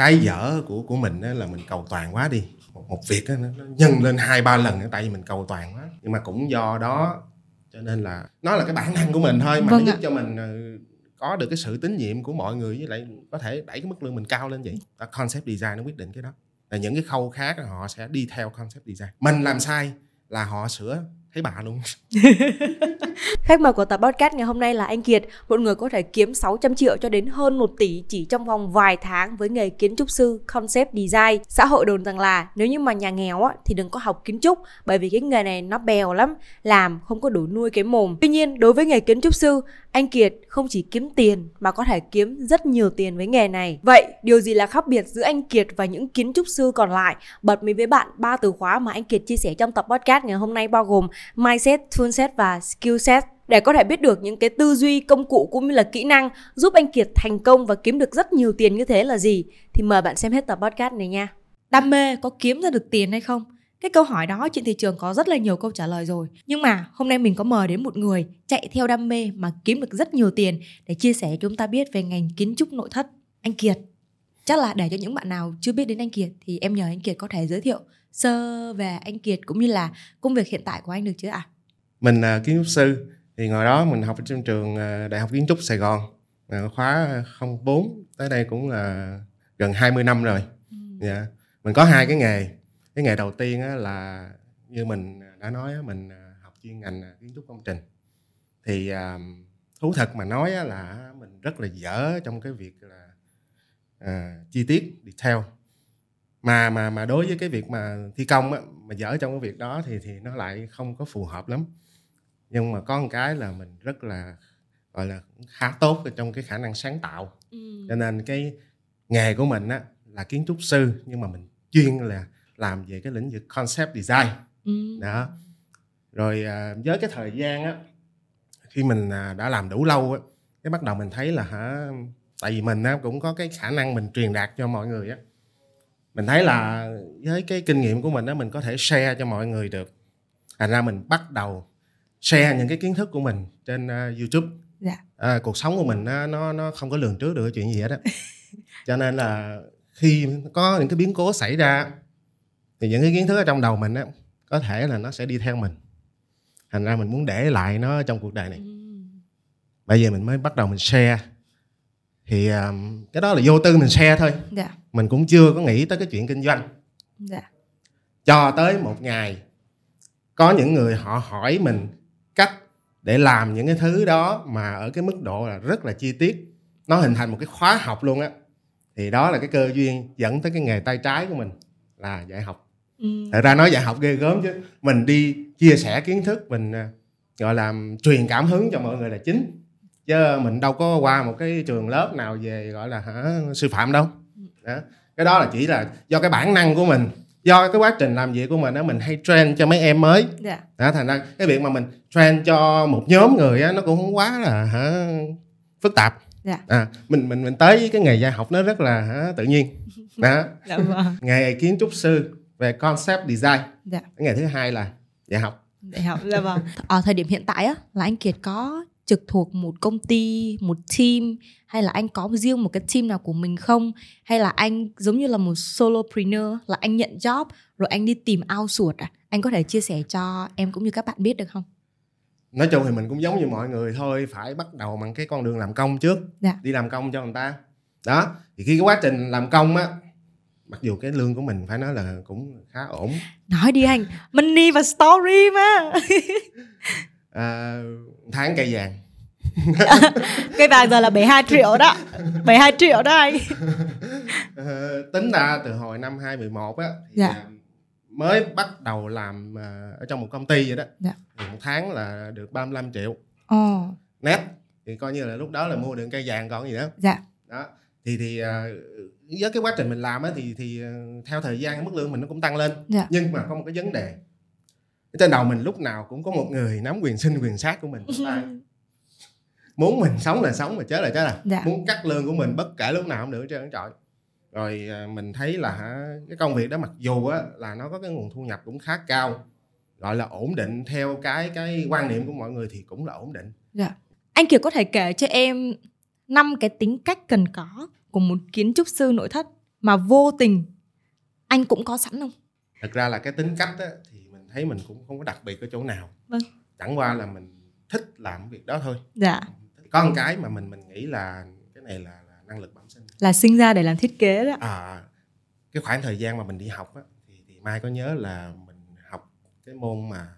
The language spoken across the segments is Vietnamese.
cái dở của của mình là mình cầu toàn quá đi. Một, một việc á, nó, nhân lên hai ba lần tại vì mình cầu toàn quá. Nhưng mà cũng do đó cho nên là nó là cái bản năng của mình thôi mà Vâng nó ạ. giúp cho mình ờ, có được cái sự tín nhiệm của mọi người với lại có thể đẩy cái mức lương mình cao lên vậy. Đó, concept design nó quyết định cái đó. Là những cái khâu khác là họ sẽ đi theo concept design. Mình làm sai là họ sửa thấy bà luôn Khách mời của tập podcast ngày hôm nay là anh Kiệt, một người có thể kiếm 600 triệu cho đến hơn 1 tỷ chỉ trong vòng vài tháng với nghề kiến trúc sư concept design. Xã hội đồn rằng là nếu như mà nhà nghèo á thì đừng có học kiến trúc bởi vì cái nghề này nó bèo lắm, làm không có đủ nuôi cái mồm. Tuy nhiên, đối với nghề kiến trúc sư, anh Kiệt không chỉ kiếm tiền mà có thể kiếm rất nhiều tiền với nghề này. Vậy, điều gì là khác biệt giữa anh Kiệt và những kiến trúc sư còn lại? Bật mí với bạn ba từ khóa mà anh Kiệt chia sẻ trong tập podcast ngày hôm nay bao gồm mindset, toolset và skillset để có thể biết được những cái tư duy, công cụ cũng như là kỹ năng giúp anh Kiệt thành công và kiếm được rất nhiều tiền như thế là gì thì mời bạn xem hết tập podcast này nha. Đam mê có kiếm ra được tiền hay không? Cái câu hỏi đó trên thị trường có rất là nhiều câu trả lời rồi. Nhưng mà hôm nay mình có mời đến một người chạy theo đam mê mà kiếm được rất nhiều tiền để chia sẻ chúng ta biết về ngành kiến trúc nội thất. Anh Kiệt. Chắc là để cho những bạn nào chưa biết đến anh Kiệt thì em nhờ anh Kiệt có thể giới thiệu sơ về anh Kiệt cũng như là công việc hiện tại của anh được chứ ạ? mình là kiến trúc sư thì ngồi đó mình học ở trong trường ờ, đại học kiến trúc Sài Gòn ờ, khóa 04 tới đây cũng là gần 20 năm rồi dạ mình có hai cái nghề cái nghề đầu tiên á, là như mình đã nói á, mình ờ, học chuyên ngành ờ, kiến trúc công trình. Thì thú thật mà nói á, là mình rất là dở trong cái việc là ờ, chi tiết detail. Mà mà mà đối với cái việc mà thi công á, mà dở trong cái việc đó thì thì nó lại không có phù hợp lắm. Nhưng mà có một cái là mình rất là gọi là khá tốt trong cái khả năng sáng tạo. Cho nên cái nghề của mình á là kiến trúc sư nhưng mà mình chuyên là làm về cái lĩnh vực concept design. Ừ. đó. Rồi à, với cái thời gian á khi mình à, đã làm đủ lâu á cái bắt đầu mình thấy là hả tại vì mình á, cũng có cái khả năng mình truyền đạt cho mọi người á. Mình thấy là với cái kinh nghiệm của mình á mình có thể share cho mọi người được. Thành ra mình bắt đầu share những cái kiến thức của mình trên à, youtube. Dạ. à, cuộc sống của mình á, nó nó không có lường trước được cái chuyện gì hết á. Cho nên là khi có những cái biến cố xảy ra thì những cái kiến thức ở trong đầu mình á có thể là nó sẽ đi theo mình. Thành ra mình muốn để lại nó trong cuộc đời này. Bây giờ mình mới bắt đầu mình share. Thì um, cái đó là vô tư mình share thôi. Dạ. mình cũng chưa có nghĩ tới cái chuyện kinh doanh. Dạ. cho tới một ngày có những người họ hỏi mình cách để làm những cái thứ đó mà ở cái mức độ là rất là chi tiết. Nó hình thành một cái khóa học luôn á. Thì đó là cái cơ duyên dẫn tới cái nghề tay trái của mình là dạy học Ừ. thật ra nói dạy học ghê gớm chứ mình đi chia sẻ kiến thức mình à, gọi là truyền cảm hứng cho mọi người là chính chứ mình đâu có qua một cái trường lớp nào về gọi là hả sư phạm đâu đó. cái đó là chỉ là do cái bản năng của mình do cái quá trình làm việc của mình đó mình hay train cho mấy em mới Dạ. đó, thành ra cái việc mà mình train cho một nhóm người á, nó cũng không quá là hả phức tạp Dạ. à, mình mình mình tới với cái nghề dạy học nó rất là hả, tự nhiên đó Dạ vâng. nghề kiến trúc sư về concept design Dạ. cái nghề thứ hai là dạy học Đại học dạ vâng. Ở thời điểm hiện tại á là anh Kiệt có trực thuộc một công ty, một team hay là anh có riêng một cái team nào của mình không? Hay là anh giống như là một solopreneur là anh nhận job rồi anh đi tìm outsource à? Anh có thể chia sẻ cho em cũng như các bạn biết được không? nói chung thì mình cũng giống như mọi người thôi phải bắt đầu bằng cái con đường làm công trước Dạ. đi làm công cho người ta đó thì khi cái quá trình làm công á mặc dù cái lương của mình phải nói là cũng khá ổn Nói đi anh, money và story mà. à, tháng cây vàng Cây vàng giờ là 72 triệu đó. 72 triệu đó anh. Ờ, tính ra từ hồi năm 2011 á Dạ. à, mới bắt đầu làm à, ở trong một công ty vậy đó Dạ. một tháng là được 35 triệu Ồ, net thì coi như là lúc đó là mua được cây vàng còn gì nữa dạ. đó thì thì à, với cái quá trình mình làm á thì thì à, theo thời gian mức lương mình nó cũng tăng lên. Dạ. nhưng mà có một cái vấn đề. Trên đầu mình lúc nào cũng có một người nắm quyền sinh quyền sát của mình. Muốn mình sống là sống mà chết là chết là Dạ. muốn cắt lương của mình bất kể lúc nào cũng được trơn trọi. Rồi à, mình thấy là cái công việc đó mặc dù á là nó có cái nguồn thu nhập cũng khá cao gọi là ổn định theo cái cái quan niệm của mọi người thì cũng là ổn định. Dạ. Anh Kiệt có thể kể cho em năm cái tính cách cần có của một kiến trúc sư nội thất mà vô tình anh cũng có sẵn không? Thật ra là cái tính cách á, thì mình thấy mình cũng không có đặc biệt ở chỗ nào. Vâng. chẳng qua là mình thích làm việc đó thôi. Dạ. Có một cái mà mình mình nghĩ là cái này là, là năng lực bẩm sinh. Là sinh ra để làm thiết kế đó à cái khoảng thời gian mà mình đi học á thì, thì mai có nhớ là mình học cái môn mà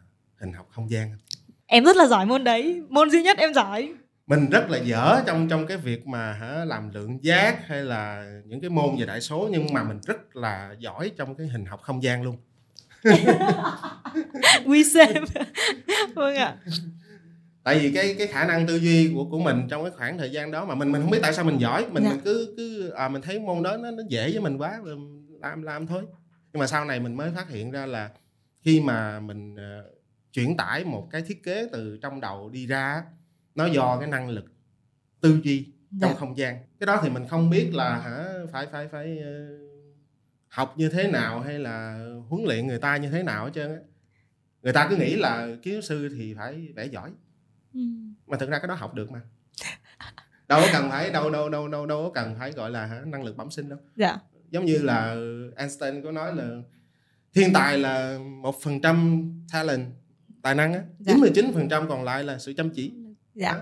hình học không gian. Không? em rất là giỏi môn đấy. Môn duy nhất em giỏi mình rất là dở trong trong cái việc mà hả, làm lượng giác hay là những cái môn về đại số nhưng mà mình rất là giỏi trong cái hình học không gian luôn. We same vâng ạ. Tại vì cái cái khả năng tư duy của của mình trong cái khoảng thời gian đó mà mình mình không biết tại sao mình giỏi. Mình Dạ. mình cứ cứ à, mình thấy môn đó nó nó dễ với mình quá làm làm thôi. Nhưng mà sau này mình mới phát hiện ra là khi mà mình ờ, chuyển tải một cái thiết kế từ trong đầu đi ra nó do cái năng lực tư duy trong dạ. không gian. Cái đó thì mình không biết là hả phải phải phải ờ, học như thế nào hay là huấn luyện người ta như thế nào hết trơn á. Người ta cứ nghĩ là kiến sư thì phải vẽ giỏi. Ừ. mà thực ra cái đó học được mà. Đâu có cần phải đâu đâu đâu đâu đâu có cần phải gọi là hả, năng lực bẩm sinh đâu. Dạ. Giống như là Einstein có nói là thiên tài là một phần trăm talent tài năng á. Dạ. chín mươi chín phần trăm còn lại là sự chăm chỉ dạ. Đó.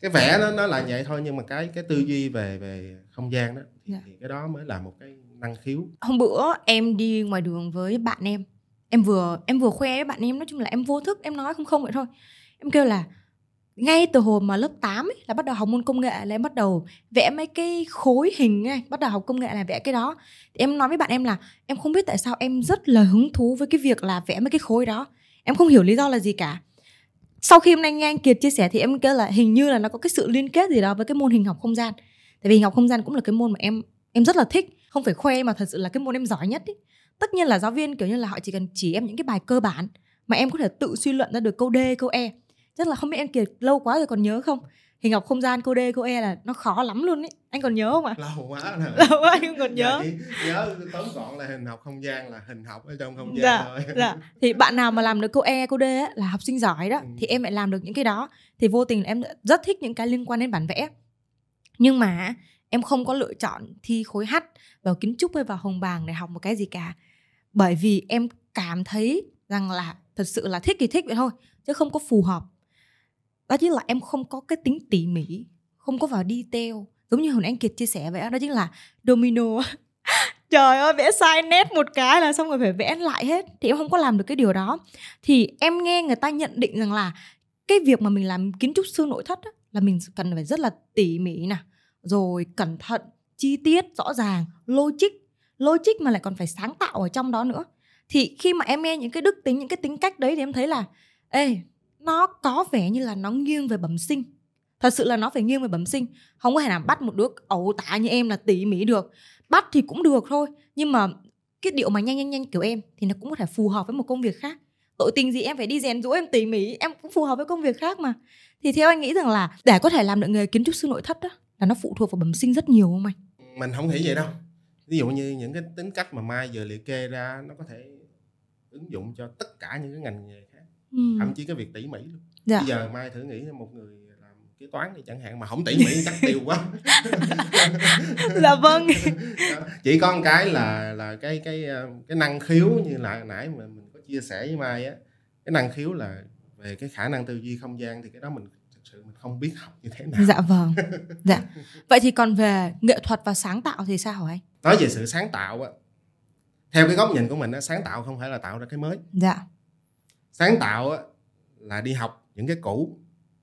cái vẽ nó nó là vậy thôi nhưng mà cái cái tư duy về về không gian đó thì, Dạ. thì cái đó mới là một cái năng khiếu. Hôm bữa em đi ngoài đường với bạn em em vừa em vừa khoe với bạn em nói chung là em vô thức em nói không không vậy thôi. Em kêu là ngay từ hồi mà lớp 8 ấy, là bắt đầu học môn công nghệ là em bắt đầu vẽ mấy cái khối hình ấy, bắt đầu học công nghệ là vẽ cái đó. Thì em nói với bạn em là em không biết tại sao em rất là hứng thú với cái việc là vẽ mấy cái khối đó. Em không hiểu lý do là gì cả sau khi hôm nay nghe anh Kiệt chia sẻ thì em kêu là hình như là nó có cái sự liên kết gì đó với cái môn hình học không gian. Tại vì hình học không gian cũng là cái môn mà em em rất là thích. Không phải khoe mà thật sự là cái môn em giỏi nhất ý. tất nhiên là giáo viên kiểu như là họ chỉ cần chỉ em những cái bài cơ bản mà em có thể tự suy luận ra được câu D, câu E. Chắc là không biết em Kiệt lâu quá rồi còn nhớ không? Hình học không gian câu D câu E là nó khó lắm luôn ấy. Anh còn nhớ không ạ? Lâu quá rồi. Lâu quá anh còn nhớ. Dạ, chỉ nhớ tóm gọn là hình học không gian là hình học ở trong không gian Dạ, thôi. dạ. Thì bạn nào mà làm được câu E câu D á, là học sinh giỏi đó Ừ. thì em lại làm được những cái đó. Thì vô tình em rất thích những cái liên quan đến bản vẽ. Nhưng mà em không có lựa chọn thi khối H vào kiến trúc hay vào hồng bàng để học một cái gì cả. Bởi vì em cảm thấy rằng là thật sự là thích thì thích vậy thôi chứ không có phù hợp đó chính là em không có cái tính tỉ mỉ không có vào detail. Giống như hồi nãy anh Kiệt chia sẻ vậy đó, đó chính là domino. Trời ơi vẽ sai nét một cái là xong rồi phải vẽ lại hết. Thì em không có làm được cái điều đó. Thì em nghe người ta nhận định rằng là cái việc mà mình làm kiến trúc sư nội thất á, là mình cần phải rất là tỉ mỉ nè rồi cẩn thận chi tiết rõ ràng logic. Logic mà lại còn phải sáng tạo ở trong đó nữa. Thì khi mà em nghe những cái đức tính những cái tính cách đấy thì em thấy là ê nó có vẻ như là nó nghiêng về bẩm sinh. Thật sự là nó phải nghiêng về bẩm sinh. Không có thể nào bắt một đứa ẩu tả như em là tỉ mỉ được. Bắt thì cũng được thôi, nhưng mà cái điệu mà nhanh nhanh nhanh kiểu em thì nó cũng có thể phù hợp với một công việc khác. Tội tình gì em phải đi rèn rũa em tỉ mỉ, em cũng phù hợp với công việc khác mà. Thì theo anh nghĩ rằng là để có thể làm được nghề kiến trúc sư nội thất đó là nó phụ thuộc vào bẩm sinh rất nhiều không anh? Mình không nghĩ vậy đâu. Ví dụ như những cái tính cách mà mai vừa liệt kê ra, nó có thể ứng dụng cho tất cả những cái ngành nghề ừ. thậm chí cái việc tỉ mỉ luôn. Dạ. bây giờ mai thử nghĩ một người làm kế toán thì chẳng hạn mà không tỉ mỉ chắc tiêu quá. Dạ vâng. Chỉ có một cái là là cái cái ờ, cái năng khiếu như là nãy mà mình có chia sẻ với mai á cái năng khiếu là về cái khả năng tư duy không gian thì cái đó mình thực sự mình không biết học như thế nào. Dạ vâng. Dạ. Vậy thì còn về nghệ thuật và sáng tạo thì sao hả anh? Nói về sự sáng tạo á theo cái góc nhìn của mình á sáng tạo không phải là tạo ra cái mới. Dạ sáng tạo là đi học những cái cũ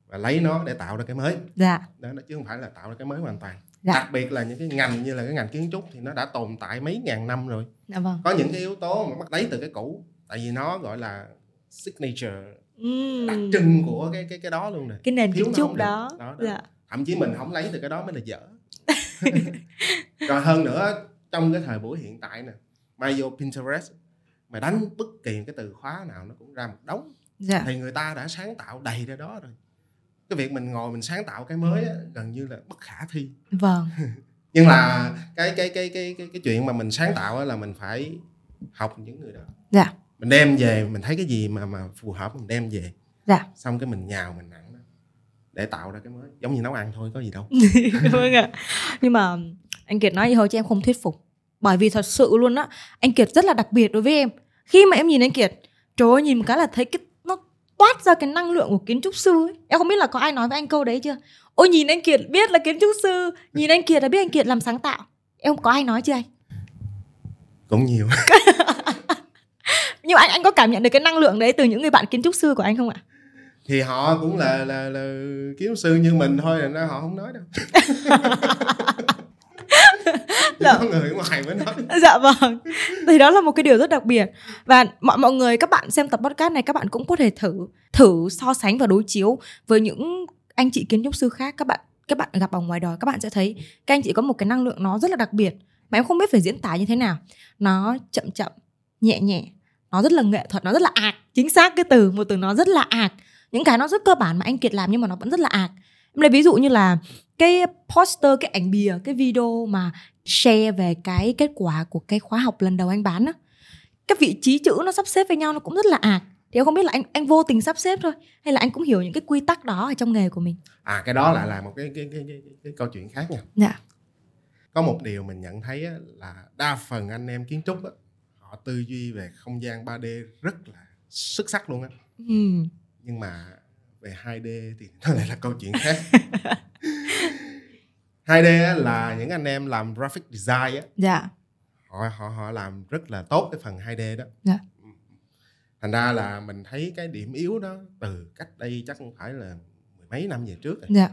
và lấy nó để tạo ra cái mới. Dạ. Đó chứ không phải là tạo ra cái mới hoàn toàn. Dạ. đặc biệt là những cái ngành như là cái ngành kiến trúc thì nó đã tồn tại mấy ngàn năm rồi. Dạ vâng. Có những cái yếu tố mà bắt lấy từ cái cũ tại vì nó gọi là signature Ừm. đặc trưng của cái cái cái đó luôn nè. Cái nền Thiếu kiến trúc đó, Đó, đó. dạ. Thậm chí mình không lấy từ cái đó mới là dở. Rồi hơn nữa trong cái thời buổi hiện tại nè mày vô Pinterest mày đánh bất kỳ cái từ khóa nào nó cũng ra một đống. Dạ. Thì người ta đã sáng tạo đầy ra đó rồi. Cái việc mình ngồi mình sáng tạo cái mới á, gần như là bất khả thi. Vâng. Nhưng là cái cái cái cái cái cái chuyện mà mình sáng tạo á là mình phải học những người đó. Dạ. Mình đem về mình thấy cái gì mà mà phù hợp mình đem về. Dạ. Xong cái mình nhào mình nặng đó để tạo ra cái mới. Giống như nấu ăn thôi có gì đâu. Vâng ạ. Nhưng mà anh kiệt nói vậy thôi chứ em không thuyết phục bởi vì thật sự luôn á anh Kiệt rất là đặc biệt đối với em. Khi mà em nhìn anh Kiệt trời ơi nhìn một cái là thấy cái nó toát ra cái năng lượng của kiến trúc sư ấy. em không biết là có ai nói với anh câu đấy chưa? Ôi nhìn anh Kiệt biết là kiến trúc sư nhìn anh Kiệt là biết anh Kiệt làm sáng tạo. Em có ai nói chưa anh? Cũng nhiều. Nhưng mà anh anh có cảm nhận được cái năng lượng đấy từ những người bạn kiến trúc sư của anh không ạ? Thì họ cũng là là là kiến trúc sư như mình thôi là họ không nói đâu có người ngoài mới nói. Dạ vâng. Thì đó là một cái điều rất đặc biệt. Và mọi mọi người các bạn xem tập podcast này các bạn cũng có thể thử thử so sánh và đối chiếu với những anh chị kiến trúc sư khác. Các bạn các bạn gặp ở ngoài đời các bạn sẽ thấy các anh chị có một cái năng lượng nó rất là đặc biệt. Mà em không biết phải diễn tả như thế nào. Nó chậm chậm nhẹ nhẹ. Nó rất là nghệ thuật nó rất là ạc. Chính xác cái từ một từ nó rất là ạc. Những cái nó rất cơ bản mà anh kiệt làm nhưng mà nó vẫn rất là ạc. Em lấy ví dụ như là cái poster cái ảnh bìa cái video mà share về cái kết quả của cái khóa học lần đầu anh bán á cái vị trí chữ nó sắp xếp với nhau nó cũng rất là ạc. Thì em không biết là anh anh vô tình sắp xếp thôi hay là anh cũng hiểu những cái quy tắc đó ở trong nghề của mình? À cái đó lại là một cái cái cái cái, cái, cái câu chuyện khác nha. Dạ. Có một điều mình nhận thấy á, là đa phần anh em kiến trúc á, họ tư duy về không gian 3D rất là xuất sắc luôn á. Ừ. nhưng mà về 2D thì nó lại là câu chuyện khác. 2D là những anh em làm graphic design á. Dạ. Họ họ họ làm rất là tốt cái phần 2D đó. Dạ. Thành ra là mình thấy cái điểm yếu đó từ cách đây chắc không phải là mười mấy năm về trước rồi. Dạ.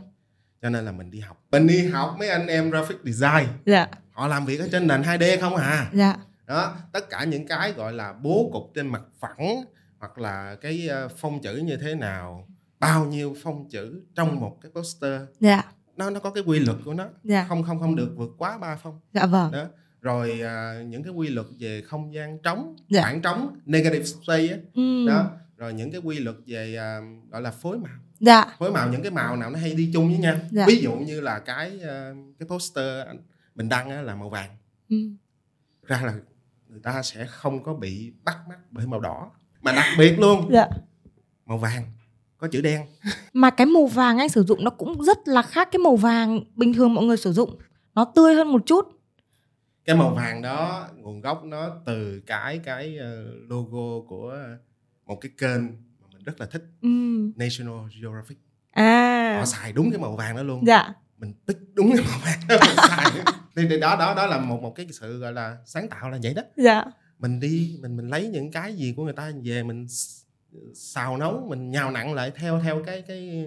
Cho nên là mình đi học. Mình đi học mấy anh em graphic design. Dạ. Họ làm việc ở trên nền 2D không à? Dạ. Đó tất cả những cái gọi là bố cục trên mặt phẳng hoặc là cái ờ, phong chữ như thế nào bao nhiêu phong chữ trong một cái poster. Dạ. Nó nó có cái quy luật của nó. Dạ. không không không được vượt quá ba phong. Dạ vâng. Đó. Rồi à, những cái quy luật về không gian trống dạ. khoảng trống negative space á. Ừ. đó. Rồi những cái quy luật về à, gọi là phối màu. Dạ. phối màu những cái màu nào nó hay đi chung với nhau. Dạ. ví dụ như là cái à, cái poster mình đăng á, là màu vàng. Ừ. ra là người ta sẽ không có bị bắt mắt bởi màu đỏ. Mà đặc biệt luôn. Dạ. màu vàng có chữ đen. Mà cái màu vàng anh sử dụng nó cũng rất là khác cái màu vàng bình thường mọi người sử dụng. Nó tươi hơn một chút. Cái màu vàng đó nguồn gốc nó từ cái cái ờ, logo của một cái kênh mà mình rất là thích. Ừ. National Geographic. À. Họ xài đúng cái màu vàng đó luôn. Dạ. Mình tích đúng cái màu vàng đó mình xài. Thì đó đó đó là một một cái sự gọi là sáng tạo là vậy đó. Dạ. Mình đi mình mình lấy những cái gì của người ta về mình xào nấu mình nhào nặng lại theo theo cái cái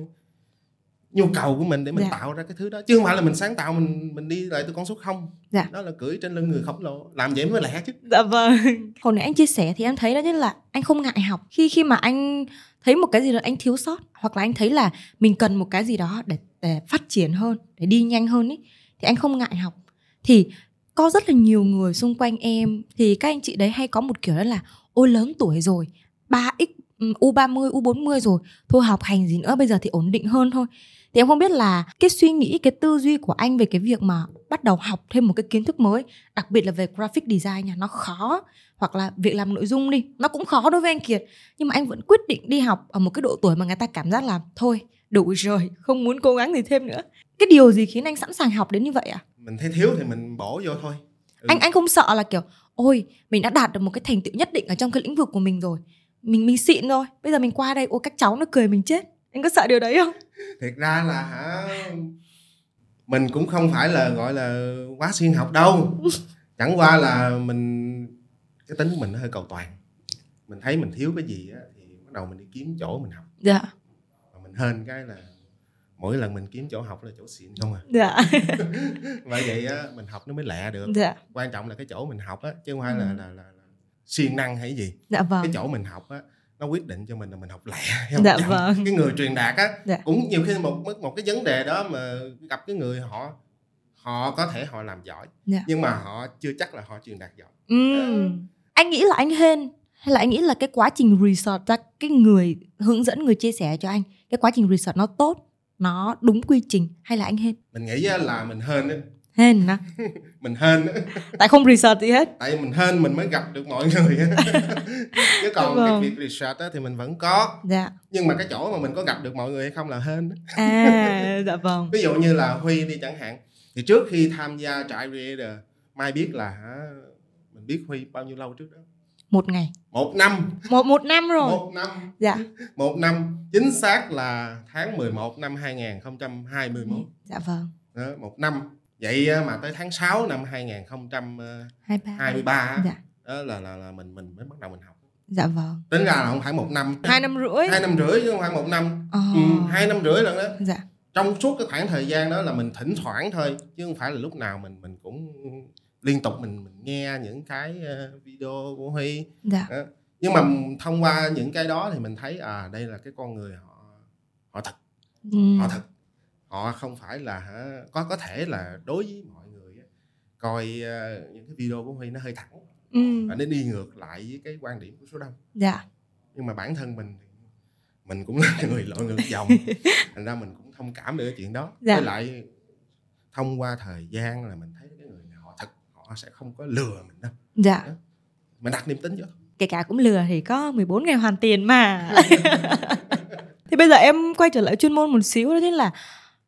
nhu cầu của mình để mình dạ. tạo ra cái thứ đó. Chứ không phải là mình sáng tạo mình mình đi lại từ con số không. Dạ. đó là cưỡi trên lưng người khổng lồ làm vậy mới lẻ chứ. Dạ vâng. Hồi nãy anh chia sẻ thì em thấy đó chính là anh không ngại học. Khi khi mà anh thấy một cái gì đó anh thiếu sót hoặc là anh thấy là mình cần một cái gì đó để để phát triển hơn để đi nhanh hơn ý thì anh không ngại học. Thì có rất là nhiều người xung quanh em thì các anh chị đấy hay có một kiểu đó là ôi lớn tuổi rồi 3x U30, U40 rồi. Thôi học hành gì nữa bây giờ thì ổn định hơn thôi. Thì em không biết là cái suy nghĩ cái tư duy của anh về cái việc mà bắt đầu học thêm một cái kiến thức mới đặc biệt là về graphic design nha nó khó. Hoặc là việc làm nội dung đi nó cũng khó đối với anh kiệt. Nhưng mà anh vẫn quyết định đi học ở một cái độ tuổi mà người ta cảm giác là thôi đủ rồi không muốn cố gắng gì thêm nữa. Cái điều gì khiến anh sẵn sàng học đến như vậy à mình thấy thiếu thì mình bổ vô thôi. Ừ. anh anh không sợ là kiểu ôi mình đã đạt được một cái thành tựu nhất định ở trong cái lĩnh vực của mình rồi mình mình xịn rồi bây giờ mình qua đây ôi các cháu nó cười mình chết. Anh có sợ điều đấy không? Thiệt ra là hả? Mình cũng không phải là gọi là quá xuyên học đâu. Chẳng qua là mình cái tính của mình nó hơi cầu toàn. Mình thấy mình thiếu cái gì á thì bắt đầu mình đi kiếm chỗ mình học. Dạ. Mà mình hên cái là mỗi lần mình kiếm chỗ học là chỗ xịn không à. Dạ. Vậy vậy á mình học nó mới lẹ được. Dạ. quan trọng là cái chỗ mình học á chứ không phải ừ. là, là, là siêng năng hay gì dạ vâng cái chỗ mình học á nó quyết định cho mình là mình học lẹ không? dạ vâng cái người truyền đạt á dạ. cũng nhiều khi một một cái vấn đề đó mà gặp cái người họ họ có thể họ làm giỏi dạ. nhưng mà họ chưa chắc là họ truyền đạt giỏi ừ. ừ. anh nghĩ là anh hên hay là anh nghĩ là cái quá trình research ra cái người hướng dẫn người chia sẻ cho anh cái quá trình research nó tốt nó đúng quy trình hay là anh hên mình nghĩ là mình hên đấy hên hả? Mình hên. Tại không research gì hết. Tại mình hên mình mới gặp được mọi người. Chứ còn vâng. cái việc research thì mình vẫn có. Dạ. nhưng mà cái chỗ mà mình có gặp được mọi người hay không là hên à dạ vâng. Ví dụ như là huy đi chẳng hạn. Thì trước khi tham gia trại creator mai biết là mình biết huy bao nhiêu lâu trước đó? Một ngày. Một năm. Một một năm rồi. Một năm. Dạ. Một năm. Chính xác là tháng 11 năm 2021 dạ vâng. Đó, một năm vậy á, mà tới tháng 6 năm 2023 hai ba dạ. đó là là là mình mình mới bắt đầu mình học. Dạ vâng. Tính ra là không phải một năm. Hai năm rưỡi. Hai năm rưỡi chứ không phải một năm. Ờ. ừ, hai năm rưỡi lần đó. Dạ. Trong suốt cái khoảng thời gian đó là mình thỉnh thoảng thôi chứ không phải là lúc nào mình mình cũng liên tục mình mình nghe những cái ờ, video của huy. Dạ. Đó. nhưng mà thông qua những cái đó thì mình thấy à đây là cái con người họ họ thật. Ừ. họ thật họ không phải là có có thể là đối với mọi người coi ờ, những cái video của huy nó hơi thẳng ừ. và nó đi ngược lại với cái quan điểm của số đông. Dạ. Nhưng mà bản thân mình mình cũng là người lội ngược dòng thành ra mình cũng thông cảm được cái chuyện đó. Dạ. với lại thông qua thời gian là mình thấy cái người này họ thật họ sẽ không có lừa mình đâu. Dạ. Mình đặt niềm tin vô. Kể cả cũng lừa thì có 14 ngày hoàn tiền mà. Thì bây giờ em quay trở lại chuyên môn một xíu đó chính là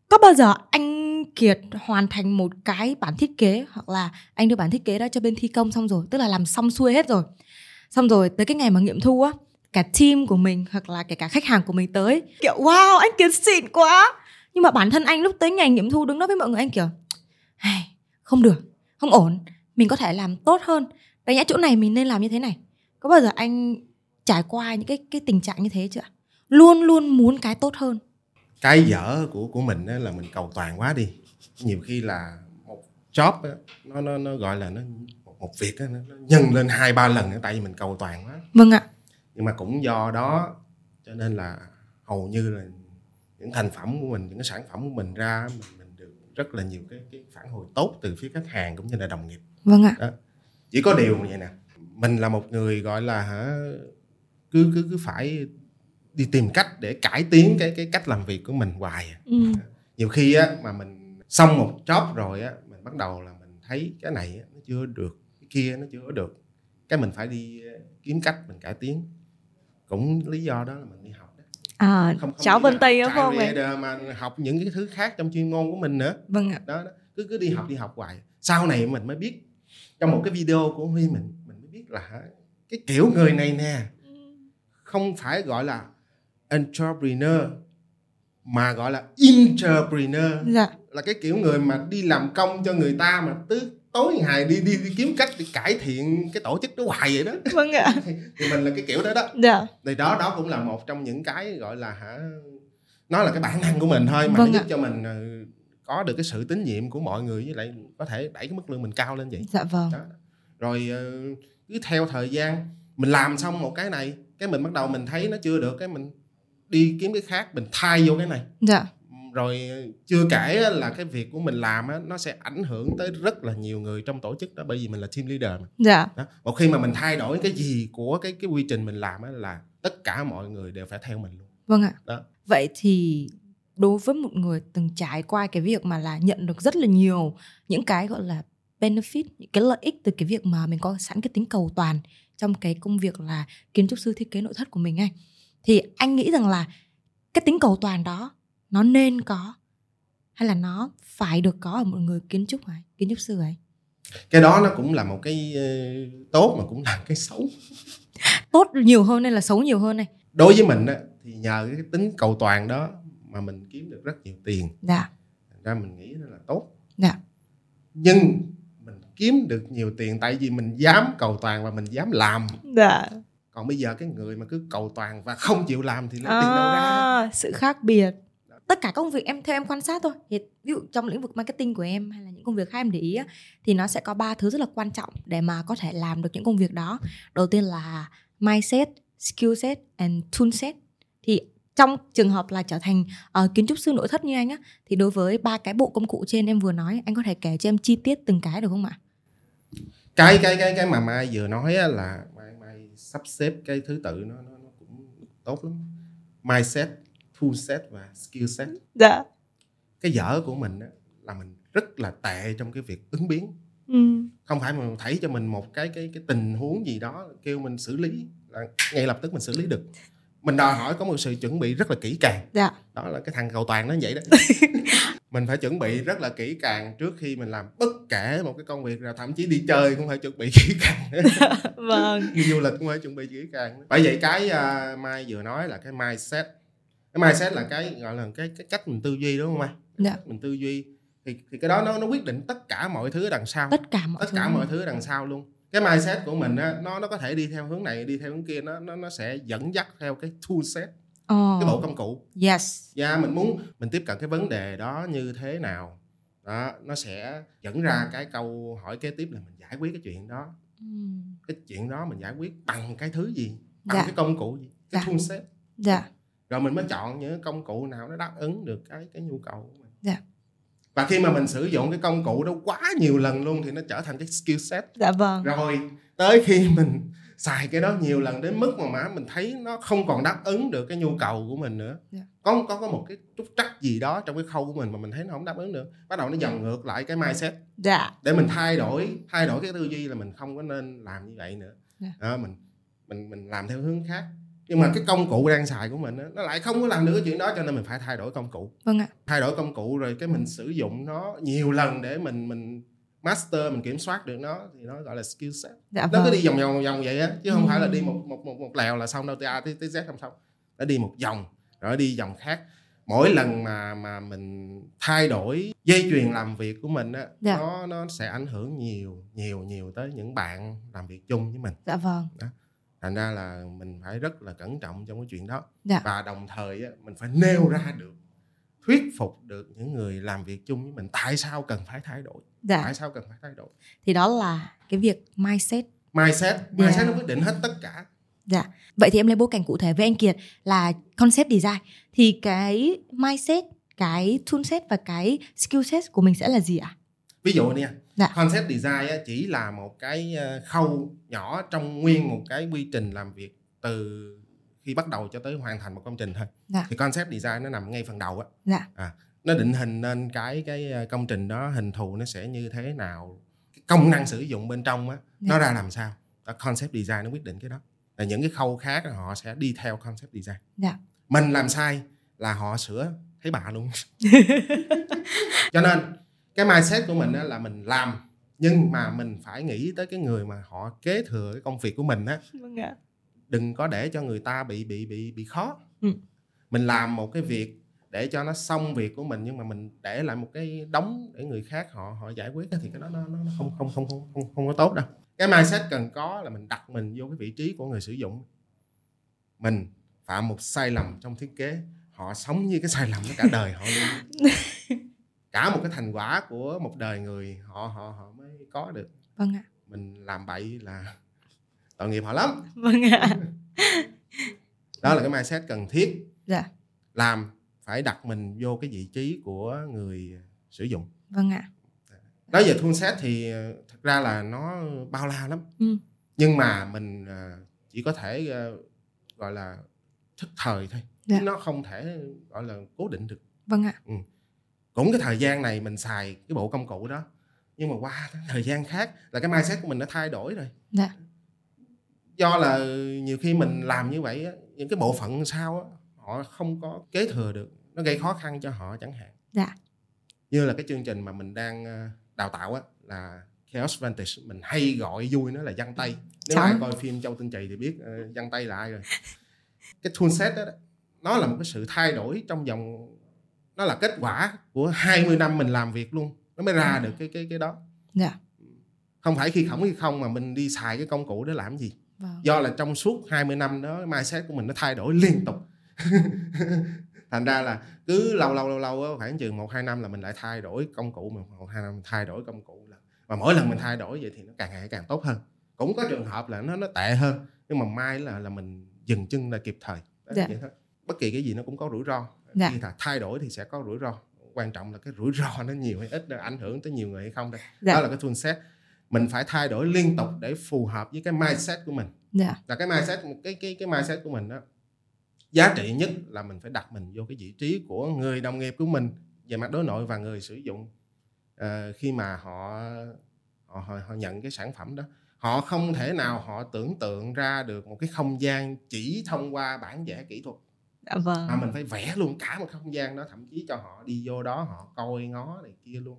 có bao giờ anh Kiệt hoàn thành một cái bản thiết kế hoặc là anh đưa bản thiết kế đó cho bên thi công xong rồi? Tức là làm xong xuôi hết rồi. Xong rồi tới cái ngày mà nghiệm thu á cả team của mình hoặc là kể cả khách hàng của mình tới. Kiểu wow anh Kiệt xịn quá. Nhưng mà bản thân anh lúc tới ngày nghiệm thu đứng đó với mọi người anh kiểu hey, không được không ổn. Mình có thể làm tốt hơn. Đáng nhẽ chỗ này mình nên làm như thế này. Có bao giờ anh trải qua những cái cái tình trạng như thế chưa? Luôn luôn muốn cái tốt hơn cái dở của của mình á là mình cầu toàn quá đi. Nhiều khi là một job á, nó nó nó gọi là nó một, một việc á, nó, nhân lên hai ba lần tại vì mình cầu toàn quá. Vâng ạ. Nhưng mà cũng do đó cho nên là hầu như là những thành phẩm của mình những cái sản phẩm của mình ra mình, mình được rất là nhiều cái cái phản hồi tốt từ phía khách hàng cũng như là đồng nghiệp. Vâng ạ. Chỉ có điều như vậy nè mình là một người gọi là hả cứ cứ cứ phải đi tìm cách để cải tiến cái cái cách làm việc của mình hoài à. ừ. nhiều khi á mà mình xong một job rồi á mình bắt đầu là mình thấy cái này nó chưa được cái kia nó chưa được cái mình phải đi ờ, kiếm cách mình cải tiến cũng lý do đó là mình đi học đó. à không, không cháu là Tây đúng không vậy mà học những cái thứ khác trong chuyên môn của mình nữa vâng ạ đó, đó. cứ cứ đi học đi học hoài sau này mình mới biết trong một cái video của huy mình mình mới biết là cái kiểu người này nè không phải gọi là entrepreneur mà gọi là entrepreneur dạ. Là cái kiểu người mà đi làm công cho người ta mà tới tối ngày đi, đi đi kiếm cách để cải thiện cái tổ chức đó hoài vậy đó. Vâng ạ. Thì, thì mình là cái kiểu đó đó. Dạ. Thì đó đó cũng là một trong những cái gọi là hả nó là cái bản năng của mình thôi mà Vâng nó ạ. giúp cho mình ờ, có được cái sự tín nhiệm của mọi người với lại có thể đẩy cái mức lương mình cao lên vậy. Dạ vâng. Đó. rồi ờ, cứ theo thời gian mình làm xong một cái này cái mình bắt đầu mình thấy nó chưa được cái mình đi kiếm cái khác mình thay vô cái này. Dạ. Rồi chưa kể là cái việc của mình làm á, nó sẽ ảnh hưởng tới rất là nhiều người trong tổ chức đó bởi vì mình là team leader mà. Dạ. Đó. một khi mà mình thay đổi cái gì của cái cái quy trình mình làm á, là tất cả mọi người đều phải theo mình luôn. Vâng ạ. Đó. vậy thì đối với một người từng trải qua cái việc mà là nhận được rất là nhiều những cái gọi là benefit những cái lợi ích từ cái việc mà mình có sẵn cái tính cầu toàn trong cái công việc là kiến trúc sư thiết kế nội thất của mình ấy thì anh nghĩ rằng là cái tính cầu toàn đó nó nên có hay là nó phải được có ở một người kiến trúc ấy kiến trúc sư ấy? Cái đó nó cũng là một cái ờ, tốt mà cũng là cái xấu. Tốt nhiều hơn hay là xấu nhiều hơn này đối với mình á, thì nhờ cái tính cầu toàn đó mà mình kiếm được rất nhiều tiền. Dạ. Thành ra mình nghĩ nó là tốt. Dạ. Nhưng mình kiếm được nhiều tiền tại vì mình dám cầu toàn và mình dám làm. Dạ còn bây giờ cái người mà cứ cầu toàn và không chịu làm thì lấy tiền đâu ra. À, sự khác biệt. Tất cả công việc em theo em quan sát thôi. Thì ví dụ trong lĩnh vực marketing của em hay là những công việc khác em để ý á, thì nó sẽ có ba thứ rất là quan trọng để mà có thể làm được những công việc đó. Đầu tiên là mindset skill set and tool set. Thì trong trường hợp là trở thành ờ, kiến trúc sư nội thất như anh á thì đối với ba cái bộ công cụ trên em vừa nói anh có thể kể cho em chi tiết từng cái được không ạ? Cái cái cái cái mà mai vừa nói á là sắp xếp cái thứ tự nó nó, nó cũng tốt lắm. Mindset tool set và skill set. Dạ. Cái dở của mình á, là mình rất là tệ trong cái việc ứng biến. Ừ. không phải mà thảy cho mình một cái cái cái tình huống gì đó kêu mình xử lý là ngay lập tức mình xử lý được. Mình đòi hỏi có một sự chuẩn bị rất là kỹ càng. Dạ. Đó là cái thằng cầu toàn nó vậy đó mình phải chuẩn bị rất là kỹ càng trước khi mình làm bất kể một cái công việc nào thậm chí đi chơi cũng phải chuẩn bị kỹ càng. Vâng. Đi du lịch cũng phải chuẩn bị kỹ càng. Bởi vậy cái uh, mai vừa nói là cái mindset. Cái mindset là cái gọi là cái cái cách mình tư duy đúng không mai? Dạ. mình tư duy. Thì, thì cái đó nó nó quyết định tất cả mọi thứ đằng sau. Tất cả mọi tất thứ. cả mọi thứ đằng sau luôn. Cái mindset của mình á nó nó có thể đi theo hướng này đi theo hướng kia nó nó nó sẽ dẫn dắt theo cái tool set oh. cái bộ công cụ. Yes. Và mình muốn mình tiếp cận cái vấn đề đó như thế nào. Đó nó sẽ dẫn ra cái câu hỏi kế tiếp là mình giải quyết cái chuyện đó. Ừm. cái chuyện đó mình giải quyết bằng cái thứ gì? Bằng Dạ. cái công cụ gì? Cái Dạ. tool set. Dạ. Rồi mình mới chọn những công cụ nào nó đáp ứng được cái cái nhu cầu của mình. Dạ. và khi mà mình sử dụng cái công cụ đó quá nhiều lần luôn thì nó trở thành cái skill set. Dạ vâng. Rồi tới khi mình xài cái đó nhiều lần đến mức mà mà mình thấy nó không còn đáp ứng được cái nhu cầu của mình nữa. Dạ. có có có một cái trúc trắc gì đó trong cái khâu của mình mà mình thấy nó không đáp ứng được. Bắt đầu nó dần ngược lại cái mindset. Dạ. Để mình thay đổi thay đổi cái tư duy là mình không có nên làm như vậy nữa. Dạ. đó, mình mình mình làm theo hướng khác. Nhưng mà cái công cụ đang xài của mình á, nó lại không có làm được cái chuyện đó cho nên mình phải thay đổi công cụ. Vâng ạ. Thay đổi công cụ rồi cái mình sử dụng nó nhiều lần để mình mình master mình kiểm soát được nó thì nó gọi là skill set. Dạ nó cứ vâng. đi vòng vòng vòng vòng vậy á chứ không Ừ. phải là đi một một một một lèo là xong đâu từ A tới, tới Z không xong. Nó đi một vòng rồi đi vòng khác. Mỗi lần mà mà mình thay đổi dây chuyền làm việc của mình á Dạ. nó nó sẽ ảnh hưởng nhiều nhiều nhiều tới những bạn làm việc chung với mình. Dạ vâng. Thành ra là mình phải rất là cẩn trọng trong cái chuyện đó. Dạ. và đồng thời á, mình phải nêu ra được thuyết phục được những người làm việc chung với mình? Tại sao cần phải thay đổi? Dạ. Tại sao cần phải thay đổi? Thì đó là cái việc mindset. Mindset. Mindset Yeah. nó quyết định hết tất cả. Dạ. Vậy thì em lấy bối cảnh cụ thể với anh Kiệt là concept design. Thì cái mindset, cái tool set và cái skill set của mình sẽ là gì ạ? ví dụ nha. Dạ. concept design chỉ là một cái ờ, khâu nhỏ trong nguyên một cái quy trình làm việc từ khi bắt đầu cho tới hoàn thành một công trình thôi Dạ. thì concept design nó nằm ngay phần đầu á Dạ. à, nó định hình nên cái cái ờ, công trình đó hình thù nó sẽ như thế nào công năng sử dụng bên trong á nó Dạ. ra làm sao đó, concept design nó quyết định cái đó là những cái khâu khác họ sẽ đi theo concept design Dạ. mình làm sai là họ sửa thấy bà luôn cho nên cái mindset của mình á, là mình làm nhưng mà mình phải nghĩ tới cái người mà họ kế thừa cái công việc của mình á Vâng ạ. Đừng có để cho người ta bị bị bị bị khó. Ừ. mình làm một cái việc để cho nó xong việc của mình nhưng mà mình để lại một cái đống để người khác họ họ giải quyết thì cái đó nó, nó nó không không không không không không có tốt đâu. Cái mindset cần có là mình đặt mình vô cái vị trí của người sử dụng. Mình phạm một sai lầm trong thiết kế họ sống như cái sai lầm đó cả đời họ luôn. Cả một cái thành quả của một đời người họ họ họ mới có được. Vâng ạ. mình làm bậy là tội nghiệp họ lắm Vâng ạ. đó là cái mindset cần thiết Dạ. làm phải đặt mình vô cái vị trí của người sử dụng Vâng ạ. nói về tool set thì ờ, thật ra là nó bao la lắm Ừ. nhưng mà mình ờ, chỉ có thể ờ, gọi là thức thời thôi Dạ. nó không thể gọi là cố định được Vâng ạ. cũng cái thời gian này mình xài cái bộ công cụ đó nhưng mà qua thời gian khác là cái mindset của mình nó thay đổi rồi Dạ. Do là nhiều khi mình làm như vậy á, những cái bộ phận sau á, họ không có kế thừa được nó gây khó khăn cho họ chẳng hạn Dạ. như là cái chương trình mà mình đang ờ, đào tạo á là Chaos Vantage mình hay gọi vui nó là văn tay nếu Sao? ai coi phim Châu Tinh Trì thì biết ờ, văn tay là ai rồi cái tool set đó, đó nó là một cái sự thay đổi trong vòng nó là kết quả của 20 năm mình làm việc luôn nó mới ra được cái cái cái đó Dạ. không phải khi khổng khi không mà mình đi xài cái công cụ để làm gì Vâng. do là trong suốt 20 năm đó mindset của mình nó thay đổi liên tục thành ra là cứ lâu lâu lâu lâu khoảng chừng một hai năm là mình lại thay đổi công cụ mà một hai năm mình thay đổi công cụ là và mỗi lần mình thay đổi vậy thì nó càng ngày càng tốt hơn cũng có trường hợp là nó nó tệ hơn nhưng mà may là là mình dừng chân là kịp thời Đó, Dạ. vậy thôi. bất kỳ cái gì nó cũng có rủi ro Dạ. khi là thay đổi thì sẽ có rủi ro quan trọng là cái rủi ro nó nhiều hay ít nó ảnh hưởng tới nhiều người hay không đây Dạ. đó là cái tool set mình phải thay đổi liên tục để phù hợp với cái mindset của mình Dạ. là cái mindset cái cái cái mindset của mình đó giá trị nhất là mình phải đặt mình vô cái vị trí của người đồng nghiệp của mình về mặt đối nội và người sử dụng Ờ, khi mà họ, họ họ họ nhận cái sản phẩm đó họ không thể nào họ tưởng tượng ra được một cái không gian chỉ thông qua bản vẽ kỹ thuật dạ vâng mà mình phải vẽ luôn cả một không gian đó thậm chí cho họ đi vô đó họ coi ngó này kia luôn.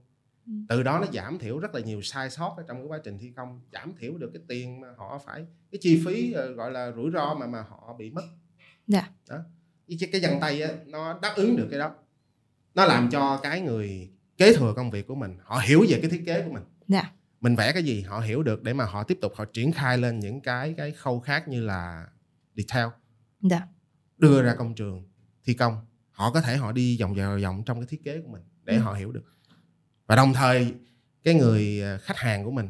Từ đó nó giảm thiểu rất là nhiều sai sót ở trong cái quá trình thi công giảm thiểu được cái tiền mà họ phải cái chi phí ờ, gọi là rủi ro mà mà họ bị mất. Dạ. Đó. Cái cái dằn tay á nó đáp ứng được cái đó. Nó làm cho cái người kế thừa công việc của mình họ hiểu về cái thiết kế của mình. Dạ. Mình vẽ cái gì họ hiểu được để mà họ tiếp tục họ triển khai lên những cái cái khâu khác như là detail. Dạ. đưa ra công trường thi công họ có thể họ đi vòng vòng vòng trong cái thiết kế của mình để ừ. họ hiểu được và đồng thời cái người à, khách hàng của mình